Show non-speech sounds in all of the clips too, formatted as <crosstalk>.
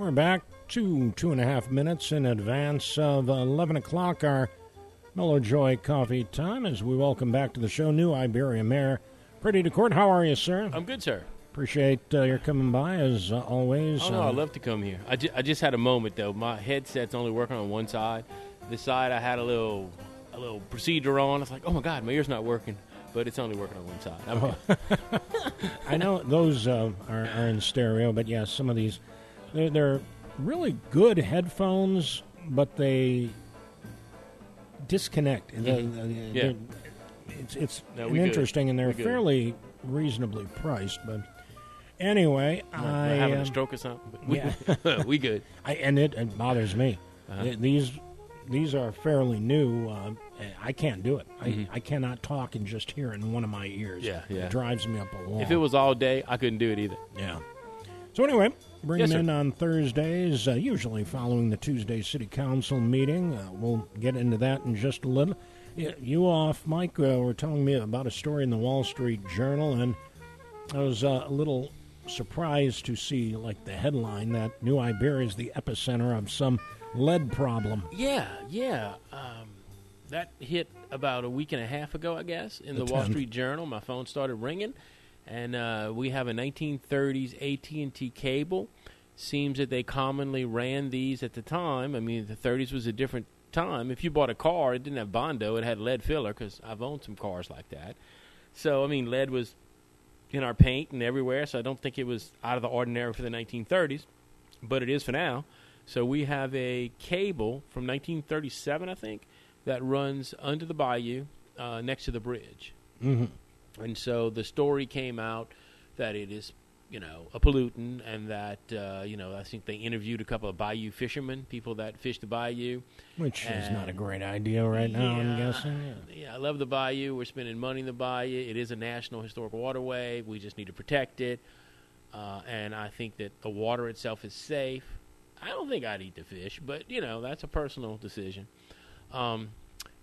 We're back two, two and a half minutes in advance of 11 o'clock, our Mellow Joy coffee time, as we welcome back to the show New Iberia Mayor Freddie DeCourt. How are you, sir? I'm good, sir. Appreciate uh, your coming by, as uh, always. Oh, no, Uh, I love to come here. I, ju- I just had a moment, though. My headset's only working on one side. This side I had a little a little procedure on. I was like, oh, my God, my ear's not working. But it's only working on one side. Good. <laughs> I know those uh, are, are in stereo, but yes, some of these, they're, they're really good headphones, but they disconnect. The- Mhm. the- Yeah. they're- It's, it's No, an good. interesting, and they're We good. fairly reasonably priced. But anyway, Am I, I having um, a stroke or something? But we, yeah. we good. <laughs> <laughs> I and it, it bothers me. Uh-huh. These these are fairly new. Uh, I can't do it. Mhm. I, I cannot talk and just hear in one of my ears. Yeah, yeah. It drives me up a wall. If it was all day, I couldn't do it either. yeah. So anyway, bring Yes, them sir. in on Thursdays, uh, usually following the Tuesday City Council meeting. Uh, we'll get into that in just a little. You off, Mike, uh, were telling me about a story in the Wall Street Journal, and I was uh, a little surprised to see, like, the headline that New Iberia is the epicenter of some lead problem. Yeah, yeah. Um, that hit about a week and a half ago, I guess, in The the, Wall Street Journal. My phone started ringing, and uh, we have a 1930s AT&T cable. Seems that they commonly ran these at the time. I mean, the 30s was a different time. If you bought a car, it didn't have Bondo; it had lead filler. Because I've owned some cars like that. So, I mean, lead was in our paint and everywhere. So I don't think it was out of the ordinary for the 1930s, but it is for now. So we have a cable from 1937, I think, that runs under the bayou uh, next to the bridge. Mm-hmm. And so the story came out that it is, you know, a pollutant, and that uh, you know, I think they interviewed a couple of bayou fishermen, people that fish the bayou. Which is not a great idea right now, I'm guessing. Yeah. Yeah, I love the bayou. We're spending money in the bayou. It is a national historic waterway. We just need to protect it. Uh, and I think that the water itself is safe. I don't think I'd eat the fish, but you know that's a personal decision. Um,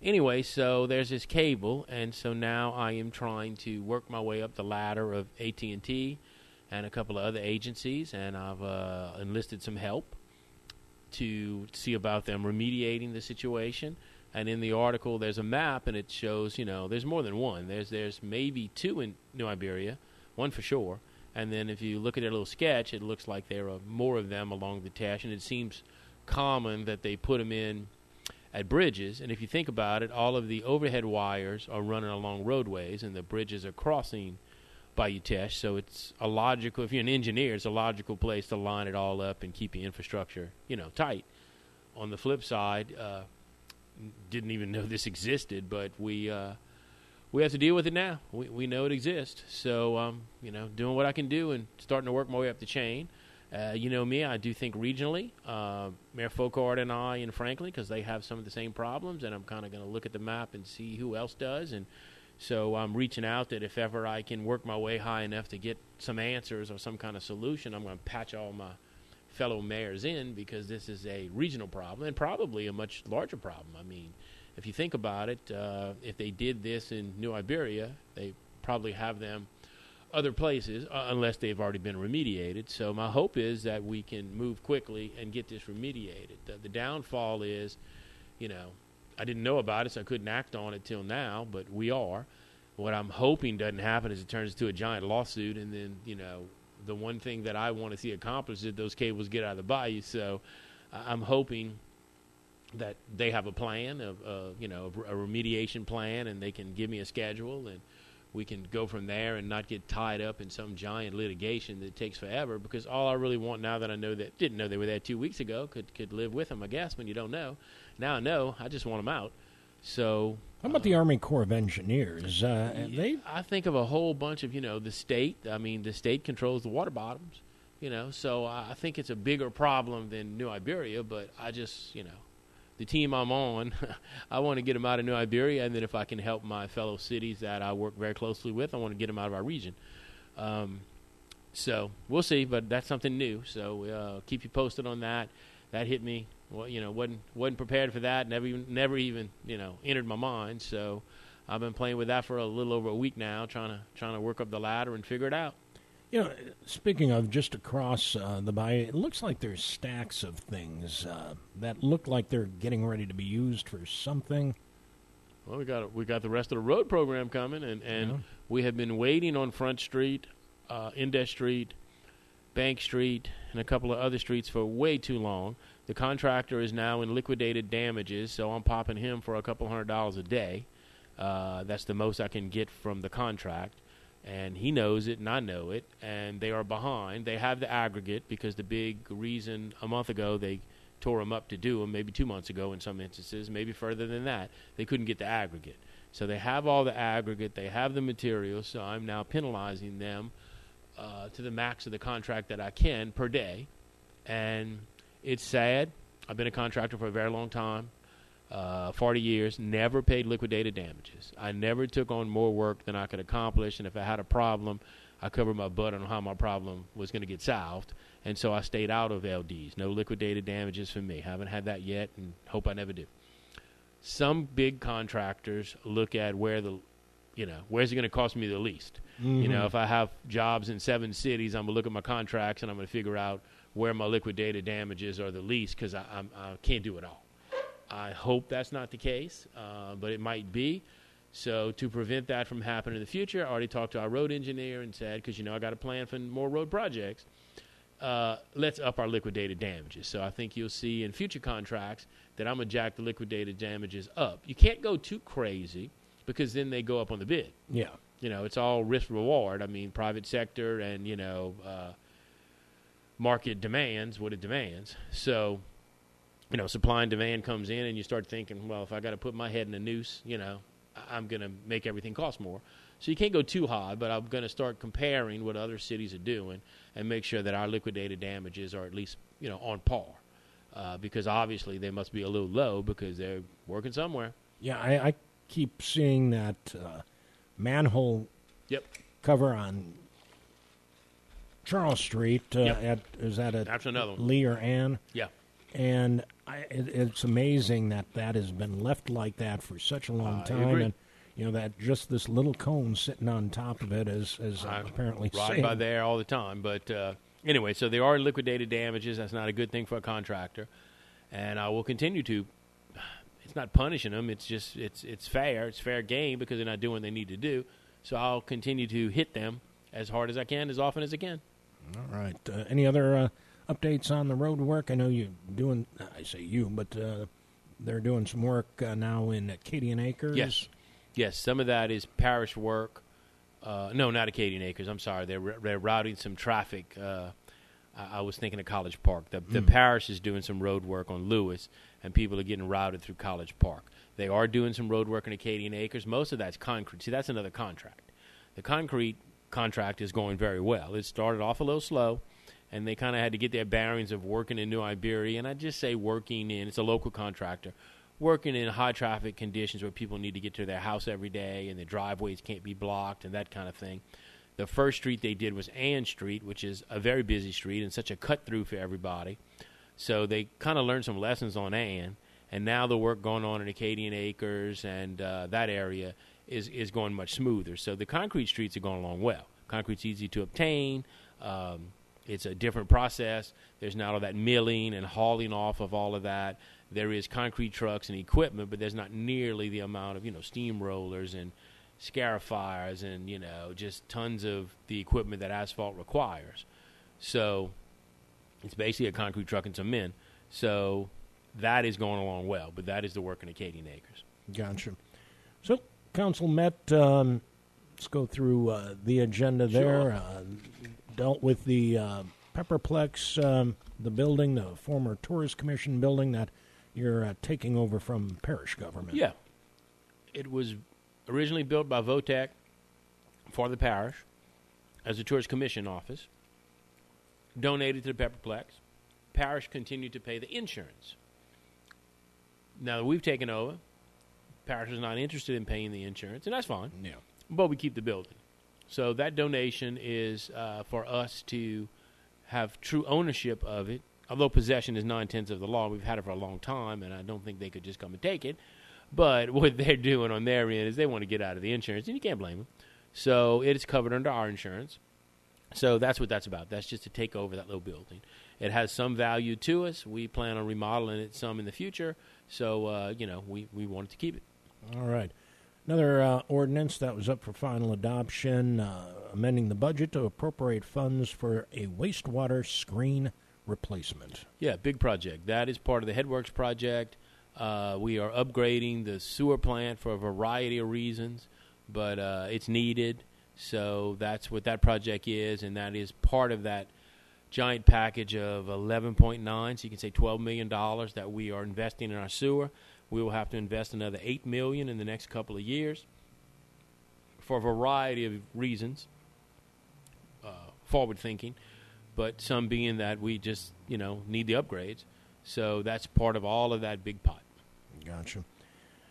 anyway, so there's this cable, and so now I am trying to work my way up the ladder of AT and T and a couple of other agencies, and I've uh, enlisted some help to see about them remediating the situation. And in the article, there's a map, and it shows, you know, there's more than one. There's there's maybe two in New Iberia, one for sure. And then if you look at a little sketch, it looks like there are more of them along the Teche, and it seems common that they put them in at bridges. And if you think about it, all of the overhead wires are running along roadways, and the bridges are crossing Bayou Teche. So it's a logical. If you're an engineer, it's a logical place to line it all up and keep your infrastructure, you know, tight. On the flip side, uh, didn't even know this existed, but we uh, we have to deal with it now. We we know it exists, so um, you know, doing what I can do and starting to work my way up the chain. Uh, you know me, I do think regionally. Uh, Mayor Foulcard and I in Franklin, because they have some of the same problems, and I'm kind of going to look at the map and see who else does. And so I'm reaching out that if ever I can work my way high enough to get some answers or some kind of solution, I'm going to patch all my fellow mayors in because this is a regional problem and probably a much larger problem. I mean, if you think about it, uh, if they did this in New Iberia, they probably have them other places uh, unless they've already been remediated. So my hope is that we can move quickly and get this remediated. The, the downfall is, you know, I didn't know about it, so I couldn't act on it till now, but we are. What I'm hoping doesn't happen is it turns into a giant lawsuit, and then you know the one thing that I want to see accomplished is those cables get out of the bayou. So I'm hoping that they have a plan of uh, you know a remediation plan, and they can give me a schedule, and we can go from there and not get tied up in some giant litigation that takes forever. Because all I really want now that I know that didn't know they were there two weeks ago could could live with them. I guess when you don't know, now I know. I just want them out. So How about the Army Corps of Engineers? Uh, they I think of a whole bunch of you know the state. I mean, the state controls the water bottoms. You know, so I I think it's a bigger problem than New Iberia. But I just you know, the team I'm on, <laughs> I want to get them out of New Iberia, and then if I can help my fellow cities that I work very closely with, I want to get them out of our region. Um, so we'll see, but that's something new. So uh, keep you posted on that. That hit me. Well, you know, wasn't wasn't prepared for that. Never even never even you know entered my mind. So I've been playing with that for a little over a week now, trying to trying to work up the ladder and figure it out. You know, speaking of just across uh, the bay, it looks like there's stacks of things uh, that look like they're getting ready to be used for something. Well, we got we got the rest of the road program coming, and and Yeah. we have been waiting on Front Street, uh, Indes Street, Bank Street, and a couple of other streets for way too long. The contractor is now in liquidated damages, so I'm popping him for a couple hundred dollars a day. Uh, that's the most I can get from the contract, and he knows it, and I know it, and they are behind. They have the aggregate because the big reason a month ago they tore them up to do them, maybe two months ago in some instances, maybe further than that, they couldn't get the aggregate. So they have all the aggregate, they have the materials, so I'm now penalizing them uh, to the max of the contract that I can per day. And it's sad. I've been a contractor for a very long time, uh, 40 years, never paid liquidated damages. I never took on more work than I could accomplish, and if I had a problem, I covered my butt on how my problem was going to get solved. And so I stayed out of LDs. No liquidated damages for me. Haven't had that yet, and hope I never do. Some big contractors look at where the, you know, where's it going to cost me the least. You know, if I have jobs in seven cities, I'm gonna look at my contracts and I'm gonna figure out where my liquidated damages are the least because I, I'm, I can't do it all. I hope that's not the case, uh, but it might be. So to prevent that from happening in the future, I already talked to our road engineer and said, because you know I got a plan for more road projects. Uh, let's up our liquidated damages. So I think you'll see in future contracts that I'm gonna jack the liquidated damages up. You can't go too crazy because then they go up on the bid Yeah. you know, it's all risk reward. I mean, private sector and you know, uh, market demands what it demands. So, you know, supply and demand comes in, and you start thinking, well, if I got to put my head in a noose, you know, I'm going to make everything cost more. So you can't go too high, but I'm going to start comparing what other cities are doing and make sure that our liquidated damages are at least you know on par. Uh, because obviously they must be a little low because they're working somewhere. Yeah, I, I keep seeing that uh, manhole Yep, cover on Charles Street. Uh, Yep. At is that a that's another one. Lee or Ann? Yeah. And I, it, it's amazing that that has been left like that for such a long I time, and you know that just this little cone sitting on top of it is is uh, apparently ride saying, by there all the time. But uh, anyway, so there are liquidated damages. That's not a good thing for a contractor, and I will continue to. It's not punishing them. It's just it's it's fair. It's fair game because they're not doing what they need to do. So I'll continue to hit them as hard as I can, as often as I can. All right. Uh, any other uh, updates on the road work? I know you're doing. I say you, but uh, they're doing some work uh, now in Acadian Acres. Yes, yes. Some of that is parish work. Uh, no, not Acadian Acres. I'm sorry. They're they're routing some traffic. Uh, I, I was thinking of College Park. The the parish is doing some road work on Lewis, and people are getting routed through College Park. They are doing some road work in Acadian Acres. Most of that's concrete. See, that's another contract. The concrete contract is going very well. It started off a little slow, and they kind of had to get their bearings of working in New Iberia. And I just say working in, it's a local contractor, working in high traffic conditions where people need to get to their house every day and the driveways can't be blocked and that kind of thing. The first street they did was Ann Street, which is a very busy street and such a cut through for everybody. So they kind of learned some lessons on Ann, and now the work going on in Acadian Acres and uh, that area is is going much smoother. So the concrete streets are going along well. Concrete's easy to obtain. Um, it's a different process. There's not all that milling and hauling off of all of that. There is concrete trucks and equipment, but there's not nearly the amount of you know steamrollers and scarifiers and you know just tons of the equipment that asphalt requires. So it's basically a concrete truck and some men. So that is going along well, but that is the work in Acadian Acres. Gotcha. So, council met. Um, let's go through uh, the agenda there. Sure. Uh, dealt with the uh, Pepperplex, um, the building, the former Tourist Commission building that you're uh, taking over from parish government. Yeah. It was originally built by Votec for the parish as a tourist commission office, donated to the Pepperplex. Parish continued to pay the insurance. Now that we've taken over, parish is not interested in paying the insurance, and that's fine, Yeah. but we keep the building. So that donation is uh, for us to have true ownership of it. Although possession is nine tenths of the law, we've had it for a long time, and I don't think they could just come and take it. But <laughs> what they're doing on their end is they want to get out of the insurance, and you can't blame them. So it is covered under our insurance. So that's what that's about. That's just to take over that little building. It has some value to us. We plan on remodeling it some in the future. So, uh, you know, we, we wanted to keep it. All right. Another uh, ordinance that was up for final adoption, uh, amending the budget to appropriate funds for a wastewater screen replacement. Yeah, big project. That is part of the Headworks project. Uh, we are upgrading the sewer plant for a variety of reasons, but uh, it's needed. So that's what that project is, and that is part of that giant package of 11.9, so you can say 12 million dollars that we are investing in our sewer. We will have to invest another 8 million in the next couple of years for a variety of reasons, uh, forward thinking, but some being that we just, you know, need the upgrades. So that's part of all of that big pot. Gotcha.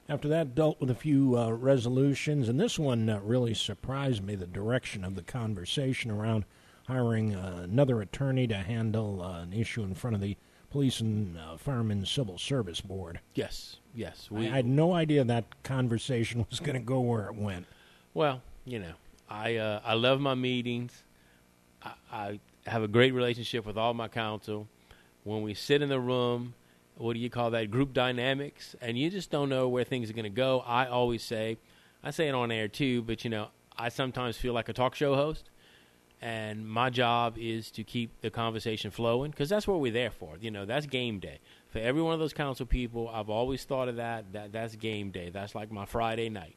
After that, dealt with a few uh, resolutions, and this one uh, really surprised me the direction of the conversation around hiring uh, another attorney to handle uh, an issue in front of the Police and uh, Firemen Civil Service Board. Yes, yes. I had no idea that conversation <laughs> was going to go where it went. Well, you know, I uh, I love my meetings. I, I have a great relationship with all my council. When we sit in the room, what do you call that? Group dynamics, and you just don't know where things are going to go. I always say, I say it on air too, but you know, I sometimes feel like a talk show host and my job is to keep the conversation flowing because that's what we're there for. You know, that's game day for every one of those council people. I've always thought of that. That that's game day. That's like my Friday night,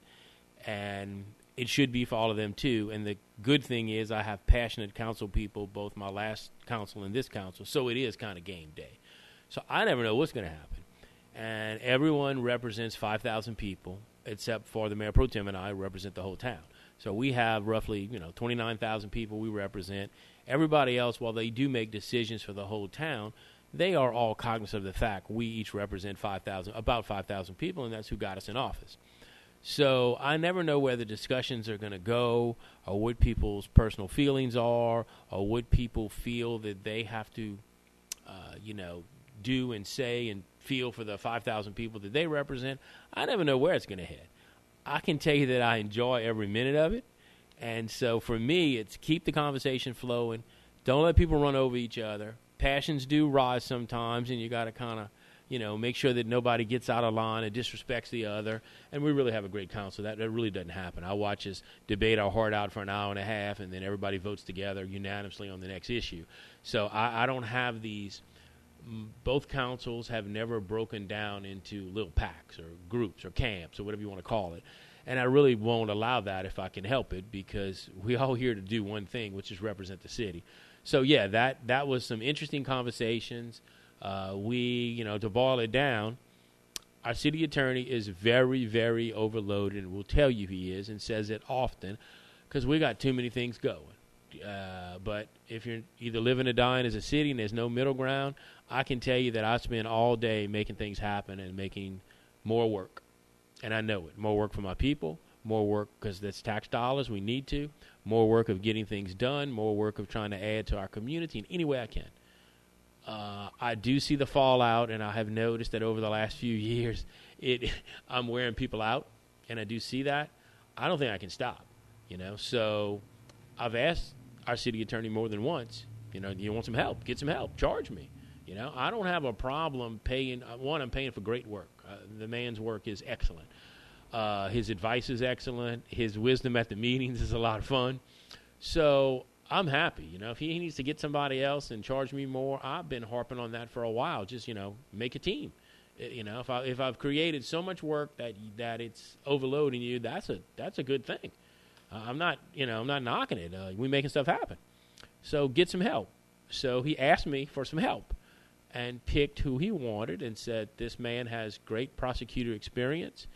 and it should be for all of them too. And the good thing is, I have passionate council people, both my last council and this council, so it is kind of game day. So I never know what's going to happen, and everyone represents five thousand people, except for the mayor pro tem and I represent the whole town. So we have roughly, you know, 29,000 people we represent. Everybody else, while they do make decisions for the whole town, they are all cognizant of the fact we each represent 5,000, about 5,000 people, and that's who got us in office. So I never know where the discussions are going to go, or what people's personal feelings are, or what people feel that they have to, uh, you know, do and say and feel for the 5,000 people that they represent. I never know where it's going to head. I can tell you that I enjoy every minute of it. And so for me, it's keep the conversation flowing. Don't let people run over each other. Passions do rise sometimes, and you got to kind of, you know, make sure that nobody gets out of line and disrespects the other. And we really have a great council. That, that really doesn't happen. I watch us debate our heart out for an hour and a half, and then everybody votes together unanimously on the next issue. So I, I don't have these both councils have never broken down into little packs or groups or camps or whatever you want to call it. And I really won't allow that if I can help it because <laughs> we all here to do one thing, which is represent the city. So yeah, that that was some interesting conversations. Uh, we, you know, to boil it down, our city attorney is very, very overloaded, and will tell you he is, and says it often, because we got too many things going. Uh, but if you're either living or dying as a city and there's no middle ground, I can tell you that I spend all day making things happen and making more work. And I know it. More work for my people, more work because that's tax dollars. We need to. More work of getting things done, more work of trying to add to our community in any way I can. Uh, I do see the fallout, and I have noticed that over the last few <laughs> years, it <laughs> I'm wearing people out, and I do see that. I don't think I can stop, you know. So I've asked our city attorney more than once, you know, you want some help? Get some help. Charge me. You know, I don't have a problem paying. Uh, one, I'm paying for great work. Uh, the man's work is excellent. Uh, his advice is excellent. His wisdom at the meetings is a lot of fun. So I'm happy. You know, if he needs to get somebody else and charge me more, I've been harping on that for a while. Just you know, make a team. Uh, you know, if I if I've created so much work that that it's overloading you, that's a that's a good thing. I'm not you know I'm not knocking it. Uh, we making stuff happen. So get some help. So he asked me for some help and picked who he wanted and said, This man has great prosecutor experience.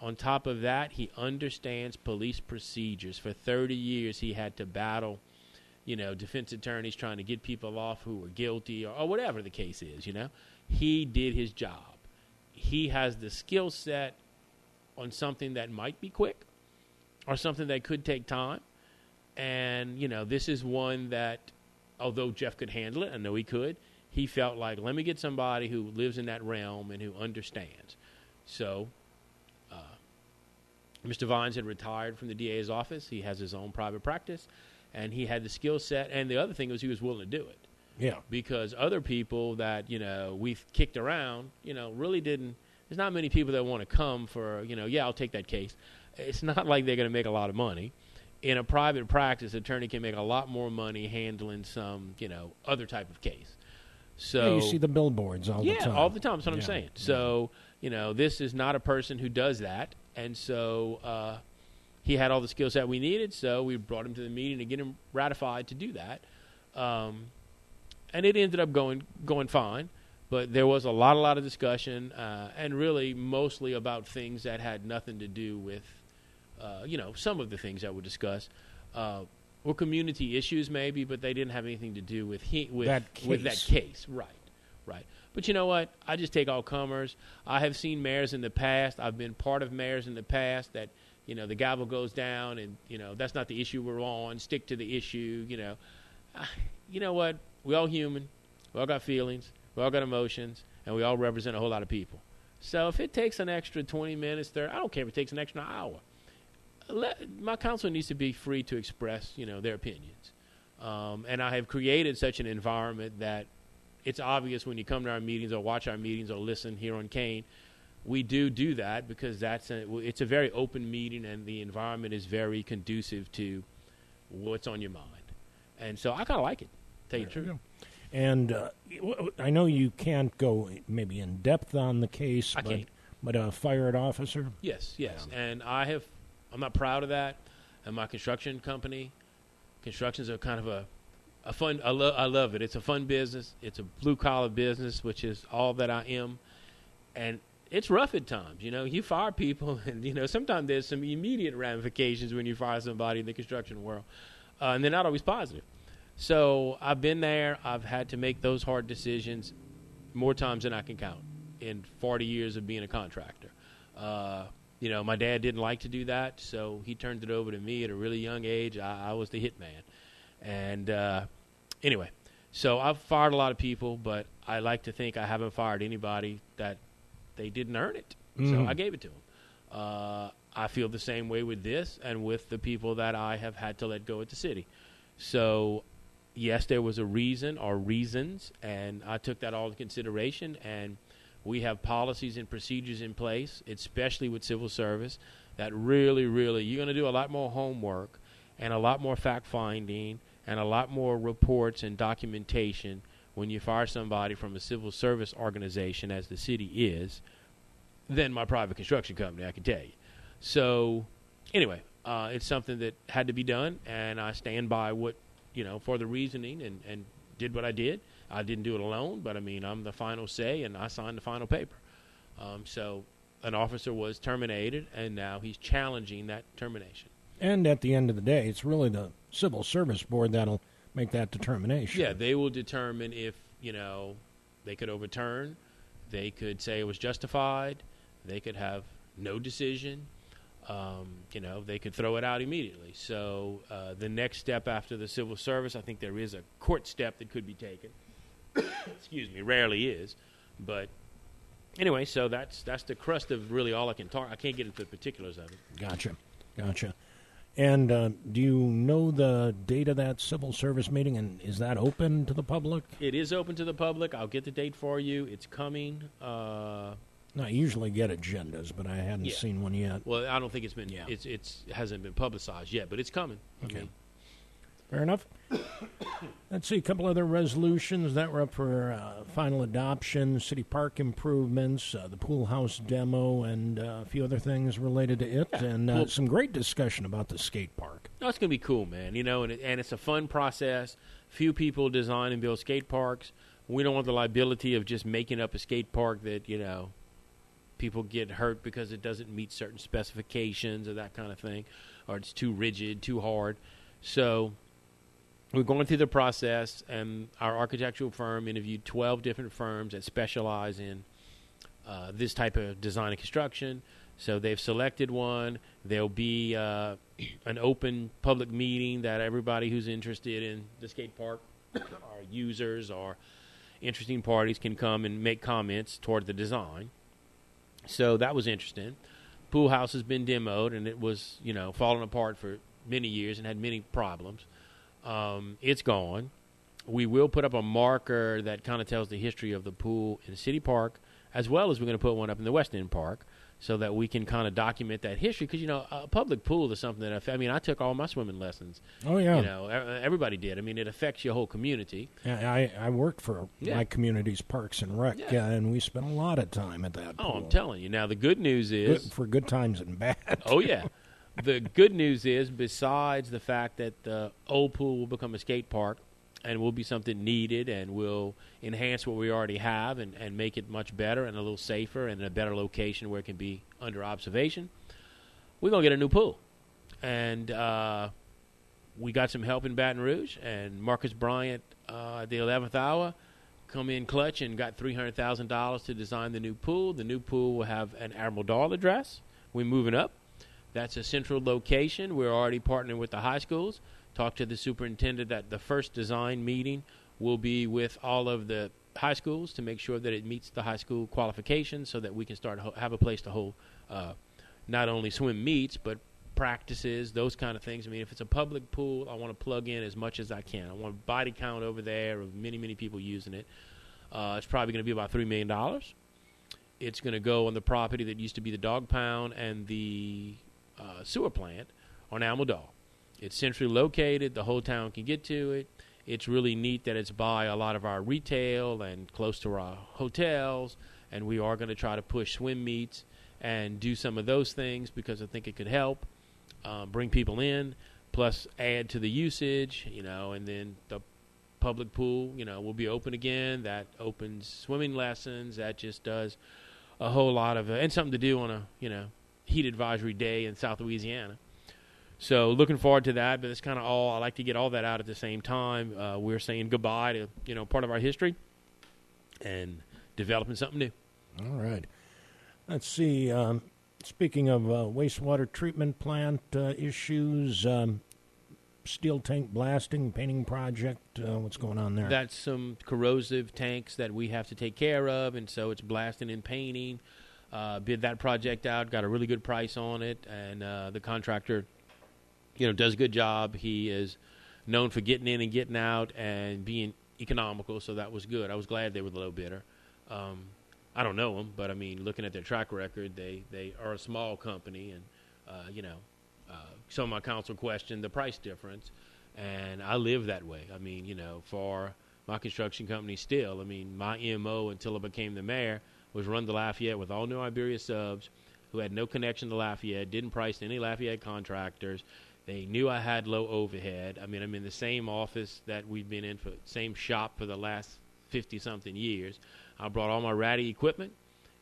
On top of that, he understands police procedures. For 30 years, he had to battle, you know, defense attorneys trying to get people off who were guilty or, or whatever the case is, you know. He did his job. He has the skill set on something that might be quick or something that could take time. And, you know, this is one that, although Jeff could handle it, I know he could, he felt like, let me get somebody who lives in that realm and who understands. So, uh, Mr. Vines had retired from the DA's office. He has his own private practice. and he had the skill set. And the other thing was he was willing to do it Yeah. because other people that you know we've kicked around, you know, really didn't. There's not many people that want to come for you know. Yeah, I'll take that case. It's not like they're going to make a lot of money. In a private practice, attorney can make a lot more money handling some you know other type of case. So Yeah, you see the billboards all yeah, the time. all the time. That's what I'm saying. yeah. So you know, this is not a person who does that, and so uh, he had all the skill set we needed. So we brought him to the meeting to get him ratified to do that, um, and it ended up going going fine. But there was a lot, a lot of discussion, uh, and really mostly about things that had nothing to do with, uh, you know, some of the things that were discussed. Uh, were community issues maybe, but they didn't have anything to do with he, with That with that case. case, right? Right. But you know what? I just take all comers. I have seen mayors in the past. I've been part of mayors in the past that, you know, the gavel goes down and, you know, that's not the issue we're on. Stick to the issue, you know. You know what? We all human. We all got feelings. We all got emotions. And we all represent a whole lot of people. So if it takes an extra 20 minutes, 30, I don't care if it takes an extra hour. Let, my council needs to be free to express, you know, their opinions. Um, and I have created such an environment that it's obvious when you come to our meetings or watch our meetings or listen here on Kane, we do do that because that's a, it's a very open meeting and the environment is very conducive to what's on your mind. And so I kind of like it. Tell you the truth. And uh, I know you can't go maybe in depth on the case, I but can't. but a fired officer. Yes, yes. And I have, I'm not proud of that. And my construction company, constructions are kind of a, a fun, I, lo- I love it. It's a fun business. It's a blue collar business, which is all that I am. And it's rough at times. You know, you fire people, <laughs> and, you know, sometimes there's some immediate ramifications when you fire somebody in the construction world. Uh, and they're not always positive. So I've been there. I've had to make those hard decisions more times than I can count in 40 years of being a contractor. Uh, you know, my dad didn't like to do that, so he turned it over to me at a really young age. I, I was the hit man. And uh, anyway, so I've fired a lot of people, but I like to think I haven't fired anybody that they didn't earn it. So Mhm. I gave it to them. Uh, I feel the same way with this and with the people that I have had to let go at the city. So, yes, there was a reason or reasons, and I took that all into consideration. And we have policies and procedures in place, especially with civil service, that really, really, you're going to do a lot more homework and a lot more fact finding and a lot more reports and documentation when you fire somebody from a civil service organization, as the city is, than my private construction company, I can tell you. So, anyway, uh, it's something that had to be done, and I stand by what, you know, for the reasoning and, and did what I did. I didn't do it alone, but I mean, I'm the final say, and I signed the final paper. Um, so, an officer was terminated, and now he's challenging that termination. And at the end of the day, it's really the Civil Service Board that'll make that determination. Yeah, they will determine if, you know, they could overturn, they could say it was justified, they could have no decision, um, you know, they could throw it out immediately. So uh, the next step after the civil service, I think there is a court step that could be taken. Excuse me, rarely is, but anyway, so that's that's the crust of really all I can talk. I can't get into the particulars of it. Gotcha. Gotcha. And uh, do you know the date of that civil service meeting, and is that open to the public? It is open to the public. I'll get the date for you. It's coming. Uh, No, I usually get agendas, but I hadn't Yeah. seen one yet. Well, I don't think it's been Yeah. it's it's hasn't been publicized yet, but it's coming. I Okay. mean, Fair enough. <coughs> Let's see a couple other resolutions that were up for uh, final adoption: city park improvements, uh, the pool house demo, and uh, a few other things related to it, and uh, some great discussion about the skate park. no, it's gonna be cool, man. You know, and it, and it's a fun process. Few people design and build skate parks. We don't want the liability of just making up a skate park that you know people get hurt because it doesn't meet certain specifications or that kind of thing, or it's too rigid, too hard. So we're going through the process, and our architectural firm interviewed 12 different firms that specialize in uh, this type of design and construction. So they've selected one. There'll be uh, an open public meeting that everybody who's interested in the skate park, <coughs> our users, or interesting parties can come and make comments toward the design. So that was interesting. Pool house has been demoed, and it was you know falling apart for many years and had many problems. Um, it's gone. We will put up a marker that kind of tells the history of the pool in City Park, as well as we're going to put one up in the West End Park so that we can kind of document that history. Because you know, a public pool is something that I mean, I took all my swimming lessons. Oh yeah, you know, everybody did. I mean, it affects your whole community. Yeah, I I worked for yeah. my community's Parks and Rec, yeah. uh, and we spent a lot of time at that. Oh, pool. I'm telling you. Now the good news is good, for good times and bad. oh yeah. <laughs> the good news is, besides the fact that the old pool will become a skate park, and will be something needed and will enhance what we already have and, and make it much better and a little safer and in a better location where it can be under observation. We're going to get a new pool. And uh, we got some help in Baton Rouge, and Marcus Bryant uh, at the 11th hour come in clutch and got $300,000 to design the new pool. The new pool will have an Admiral Doyle address. We're moving up. That's a central location. We're already partnering with the high schools. Talk to the superintendent at the first design meeting. Will be with all of the high schools to make sure that it meets the high school qualifications so that we can start ho- have a place to hold uh, not only swim meets but practices those kind of things. I mean if it's a public pool i want to plug in as much as i can. I want body count over there of many many people using it. Uh, it's probably going to be about $3 million it's going to go on the property that used to be the dog pound and the uh, sewer plant on Almadal. It's centrally located. The whole town can get to it. It's really neat that it's by a lot of our retail and close to our hotels. And we are going to try to push swim meets and do some of those things because I think it could help uh, bring people in, plus add to the usage, you know, and then the public pool, you know, will be open again. That opens swimming lessons. That just does a whole lot of, uh, and something to do on a, you know, heat advisory day in South Louisiana. So looking forward to that, but it's kind of all I like to get all that out at the same time. Uh, we're saying goodbye to you know part of our history and developing something new. All right. Let's see. Um, speaking of uh, wastewater treatment plant uh, issues, um, steel tank blasting, painting project. Uh, what's going on there? That's some corrosive tanks that we have to take care of, and so it's blasting and painting. Uh, bid that project out, got a really good price on it, and uh, the contractor you know, does a good job. He is known for getting in and getting out and being economical, so that was good. I was glad they were the low bidder. Um, I don't know them, but I mean, looking at their track record, they they are a small company, and uh, you know, uh, some of my council questioned the price difference, and I live that way. I mean, you know, for my construction company, still, I mean, my mo until I became the mayor was run the Lafayette with all new Iberia subs, who had no connection to Lafayette, didn't price to any Lafayette contractors, they knew I had low overhead. I mean, I'm in the same office that we've been in for same shop for the last 50 something years. I brought all my ratty equipment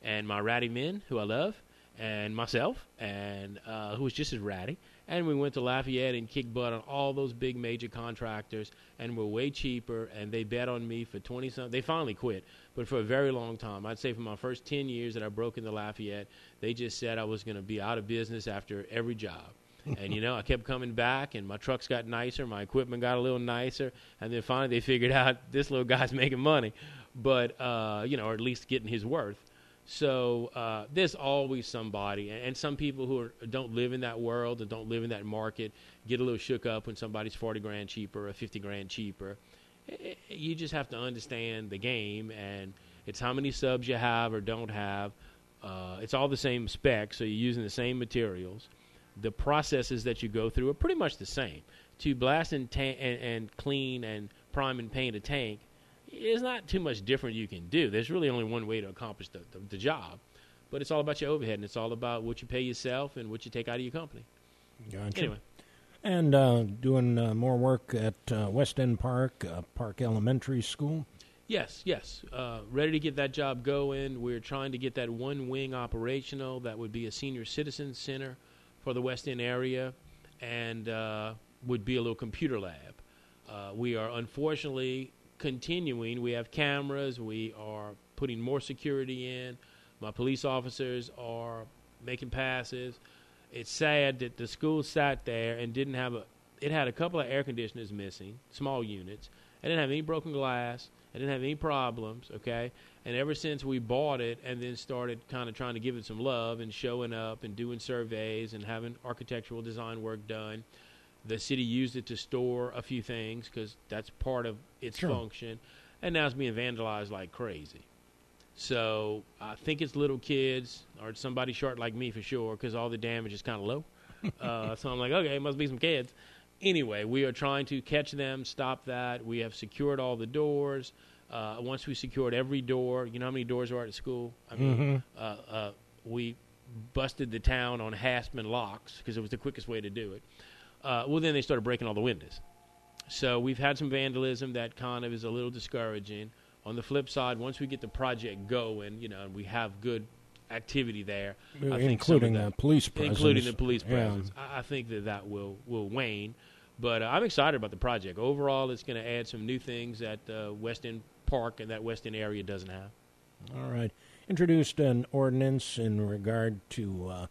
and my ratty men who I love and myself and uh, who was just as ratty. And we went to Lafayette and kicked butt on all those big major contractors and were way cheaper. And they bet on me for 20 something. They finally quit, but for a very long time. I'd say for my first 10 years that I broke into Lafayette, they just said I was going to be out of business after every job and you know, I kept coming back, and my trucks got nicer, my equipment got a little nicer, and then finally they figured <laughs> out this little guy's making money, but uh, you know, or at least getting his worth. So uh, there's always somebody, and, and some people who are, don't live in that world and don't live in that market get a little shook up when somebody's forty grand cheaper or fifty grand cheaper. You just have to understand the game, and it's how many subs you have or don't have. Uh, it's all the same specs, so you're using the same materials the processes that you go through are pretty much the same. To blast and, ta- and, and clean and prime and paint a tank is not too much different you can do. There's really only one way to accomplish the, the, the job, but it's all about your overhead and it's all about what you pay yourself and what you take out of your company. Gotcha. Anyway. And uh, doing uh, more work at uh, West End Park, uh, Park Elementary School. Yes, yes. Uh, ready to get that job going. We're trying to get that one wing operational. That would be a senior citizen center for the West End area and uh, would be a little computer lab. We are unfortunately continuing. We have cameras. We are putting more security in. My police officers are making passes. It's sad that the school sat there and didn't have a. It had a couple of air conditioners missing, small units. It didn't have any broken glass. It didn't have any problems. Okay, and ever since we bought it and then started kind of trying to give it some love and showing up and doing surveys and having architectural design work done, The city used it to store a few things because that's part of its Sure. function, and now it's being vandalized like crazy. So I think it's little kids or somebody short like me for sure because all the damage is kind of low. <laughs> uh, so I'm like, okay, it must be some kids. Anyway, we are trying to catch them, stop that. We have secured all the doors. Uh, once we secured every door, you know how many doors are at school? I mean, uh, uh, we busted the town on Hassman locks because it was the quickest way to do it. Uh, well, then they started breaking all the windows. So we've had some vandalism that kind of is a little discouraging. On the flip side, once we get the project going, you know, and we have good activity there, I think including that- the police presence. including the police Yeah. presence. I, I think that that will will wane, but uh, I'm excited about the project. Overall, it's going to add some new things that uh, West End Park and that West End area doesn't have. All right. Introduced an ordinance in regard to uh, uh,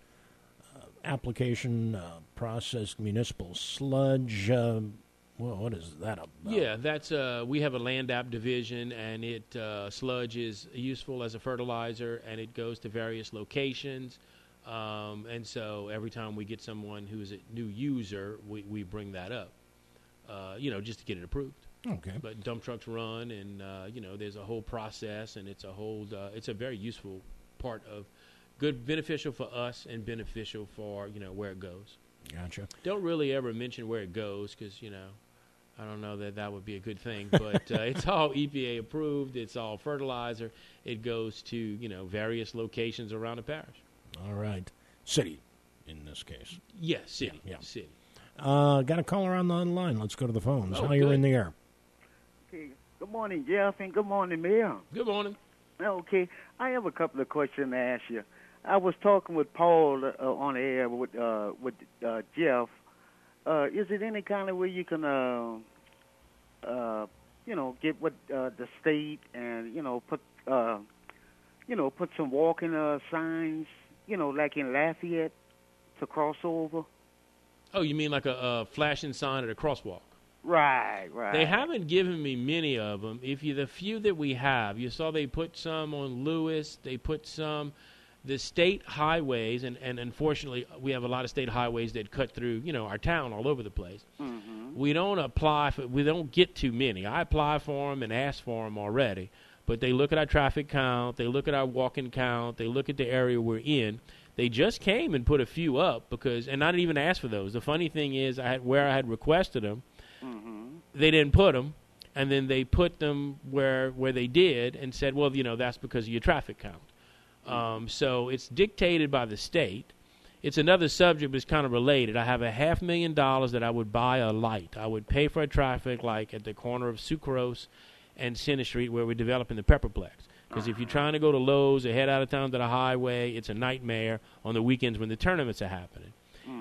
application uh, processed municipal sludge. Well, what is that about? Yeah, that's uh, we have a land app division, and it uh, sludge is useful as a fertilizer, and it goes to various locations. Um, and so every time we get someone who is a new user, we, we bring that up, uh, you know, just to get it approved. Okay. But dump trucks run, and uh, you know, there's a whole process, and it's a whole, uh, it's a very useful part of good, beneficial for us, and beneficial for you know where it goes. Gotcha. Don't really ever mention where it goes because you know, I don't know that that would be a good thing. But uh, <laughs> it's all EPA approved. It's all fertilizer. It goes to you know various locations around the parish. All right. City, in this case. Yes, city, Yeah, yeah. city. Uh, got a caller on the line. Let's go to the phones. Oh, How you're in the air? Okay. Good morning, Jeff, and good morning, Mayor. Good morning. Okay, I have a couple of questions to ask you. I was talking with Paul uh, on the air with uh, with uh, Jeff. Uh, is it any kind of way you can, uh, uh, you know, get with uh, the state and you know put, uh, you know, put some walking uh, signs, you know, like in Lafayette to cross over? Oh, you mean like a, a flashing sign at a crosswalk? Right, right. They haven't given me many of them. If you the few that we have, you saw they put some on Lewis. They put some the state highways, and, and unfortunately, we have a lot of state highways that cut through you know our town all over the place. Mm-hmm. We don't apply for. We don't get too many. I apply for them and ask for them already, but they look at our traffic count. They look at our walking count. They look at the area we're in. They just came and put a few up because, and I didn't even ask for those. The funny thing is, I had where I had requested them Mm-hmm. they didn't put them, and then they put them where where they did, and said, well, you know, that's because of your traffic count. Um, so it's dictated by the state. It's another subject, but it's kind of related. I have a half million dollars that I would buy a light. I would pay for a traffic light at the corner of Sucrose and Center Street where we're developing the Pepperplex. Because if you're trying to go to Lowe's or head out of town to the highway, it's a nightmare on the weekends when the tournaments are happening.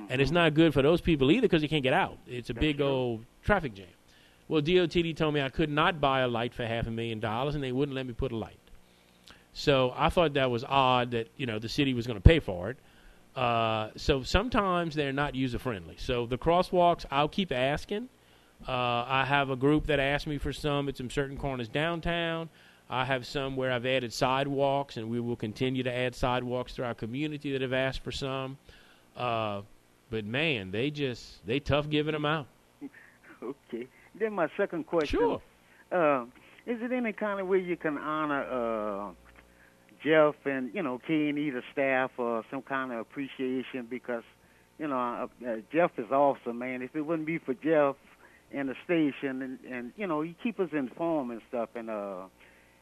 And it's not good for those people either because they can't get out. It's a big true. old traffic jam. Well, DOTD told me I could not buy a light for half a million dollars, and they wouldn't let me put a light. So I thought that was odd that you know the city was going to pay for it. Uh, so sometimes they're not user friendly. So the crosswalks, I'll keep asking. Uh, I have a group that asked me for some at some certain corners downtown. I have some where I've added sidewalks, and we will continue to add sidewalks through our community that have asked for some. Uh, but man, they just they tough giving them out. <laughs> Okay. Then my second question. Sure. Uh, is it any kind of way you can honor uh, Jeff and you know K and E staff or some kind of appreciation because you know uh, uh, Jeff is awesome, man. If it wouldn't be for Jeff and the station and and you know he keep us informed and stuff and uh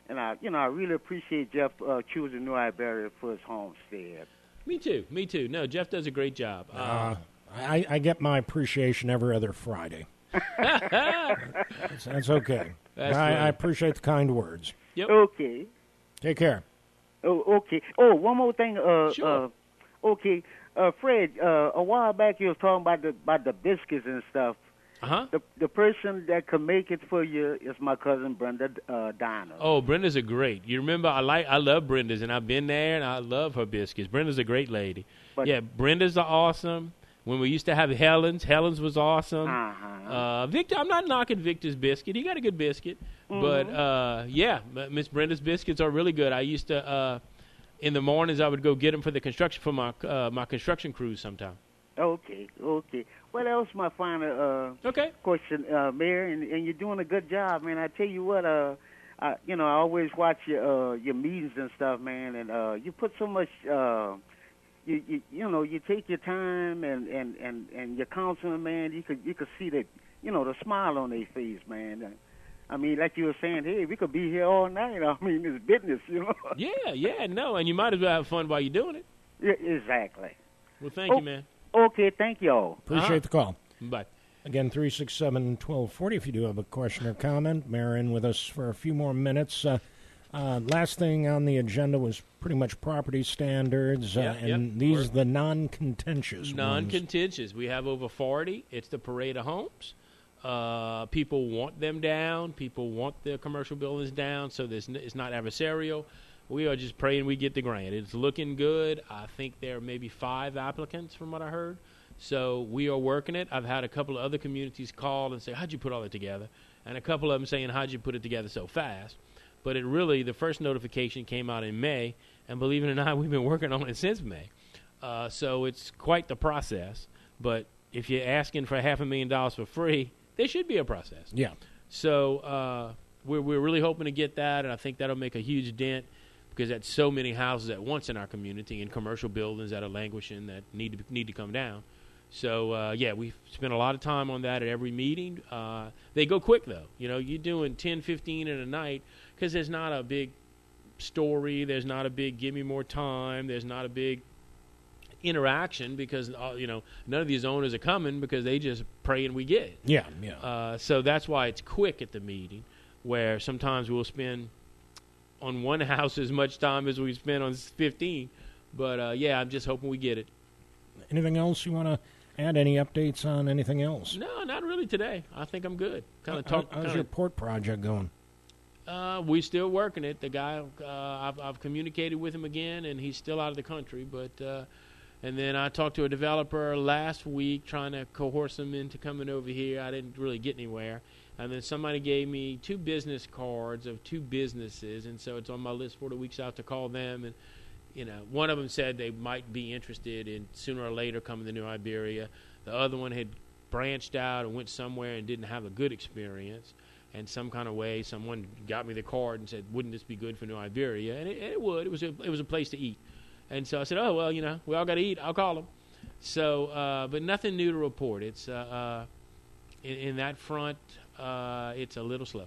and I you know I really appreciate Jeff uh, choosing New Iberia for his homestead. Me too. Me too. No, Jeff does a great job. Uh, Uh, I, I get my appreciation every other Friday. <laughs> that's, that's okay. That's I. I appreciate the kind words. yep. Okay. Take care. Oh, okay. Oh, one more thing. Uh, Sure. uh, okay. Uh, Fred, uh, a while back you was talking about the about the biscuits and stuff. Uh huh. The the person that can make it for you is my cousin Brenda uh, Donna. Oh, Brenda's a great. You remember I like I love Brenda's and I've been there and I love her biscuits. Brenda's a great lady. But- yeah, Brenda's are awesome. When we used to have Helen's, Helen's was awesome. Uh-huh. Uh, Victor, I'm not knocking Victor's biscuit. He got a good biscuit, but Mm-hmm. uh, yeah, Miss Brenda's biscuits are really good. I used to uh, in the mornings I would go get them for the construction for my uh, my construction crews sometime. Okay, okay. What else, my final uh, Okay. question, uh, Mayor? And, and you're doing a good job, man. I tell you what, uh, I, you know, I always watch your uh, your meetings and stuff, man. And uh, you put so much, uh, you, you you know, you take your time and and and and your counseling, man. You could you could see that, you know, the smile on their face, man. I mean, like you were saying, hey, we could be here all night. <laughs> I mean, it's business, you know. <laughs> Yeah, yeah, no, and you might as well have fun while you're doing it. yeah, exactly. Well, thank Oh. you, man. Okay, thank y'all. Appreciate Uh-huh. the call. Bye. Again, 367 1240 if you do have a question or comment. Marin with us for a few more minutes. Uh, uh, last thing on the agenda was pretty much property standards, uh, Yep, yep. and these We're- are the non contentious ones. Non-contentious. We have over 40. It's the parade of homes. Uh, people want them down. People want the commercial buildings down, so there's n- it's not adversarial. We are just praying we get the grant. It's looking good. I think there are maybe five applicants from what I heard. So we are working it. I've had a couple of other communities call and say, "How'd you put all that together?" And a couple of them saying, "How'd you put it together so fast?" But it really, the first notification came out in May, and believe it or not, <laughs> we've been working on it since May. Uh, so it's quite the process. But if you're asking for half a million dollars for free, there should be a process. Yeah. So uh, we're we're really hoping to get that, and I think that'll make a huge dent because that's so many houses at once in our community and commercial buildings that are languishing that need to need to come down. So uh, yeah, we've spent a lot of time on that at every meeting. Uh, they go quick though. You know, you're doing 10, 15 in a night because there's not a big story. There's not a big give me more time. There's not a big interaction because uh, you know none of these owners are coming because they just pray and we get it. Yeah, yeah. Uh, so that's why it's quick at the meeting, where sometimes we'll spend on one <laughs> house as much time as we spend on 15. But uh, yeah, I'm just hoping we get it. Anything else you want to add? Any updates on anything else? No, not really today. I think I'm good. Kind of talk. how's kinda- your port project going? Uh, we're still working it. The guy, uh, I've, I've communicated with him again, and he's still out of the country. But uh, and then I talked to a developer last week, trying to coerce him into coming over here. I didn't really get anywhere. And then somebody gave me two business cards of two businesses, and so it's on my list for the weeks out to call them. And you know, one of them said they might be interested in sooner or later coming to New Iberia. The other one had branched out and went somewhere and didn't have a good experience and some kind of way someone got me the card and said, "Wouldn't this be good for New Iberia?" And it, and it would. It was a it was a place to eat, and so I said, "Oh well, you know, we all got to eat. I'll call them." So, uh, but nothing new to report. It's uh, uh, in, in that front, uh, it's a little slow.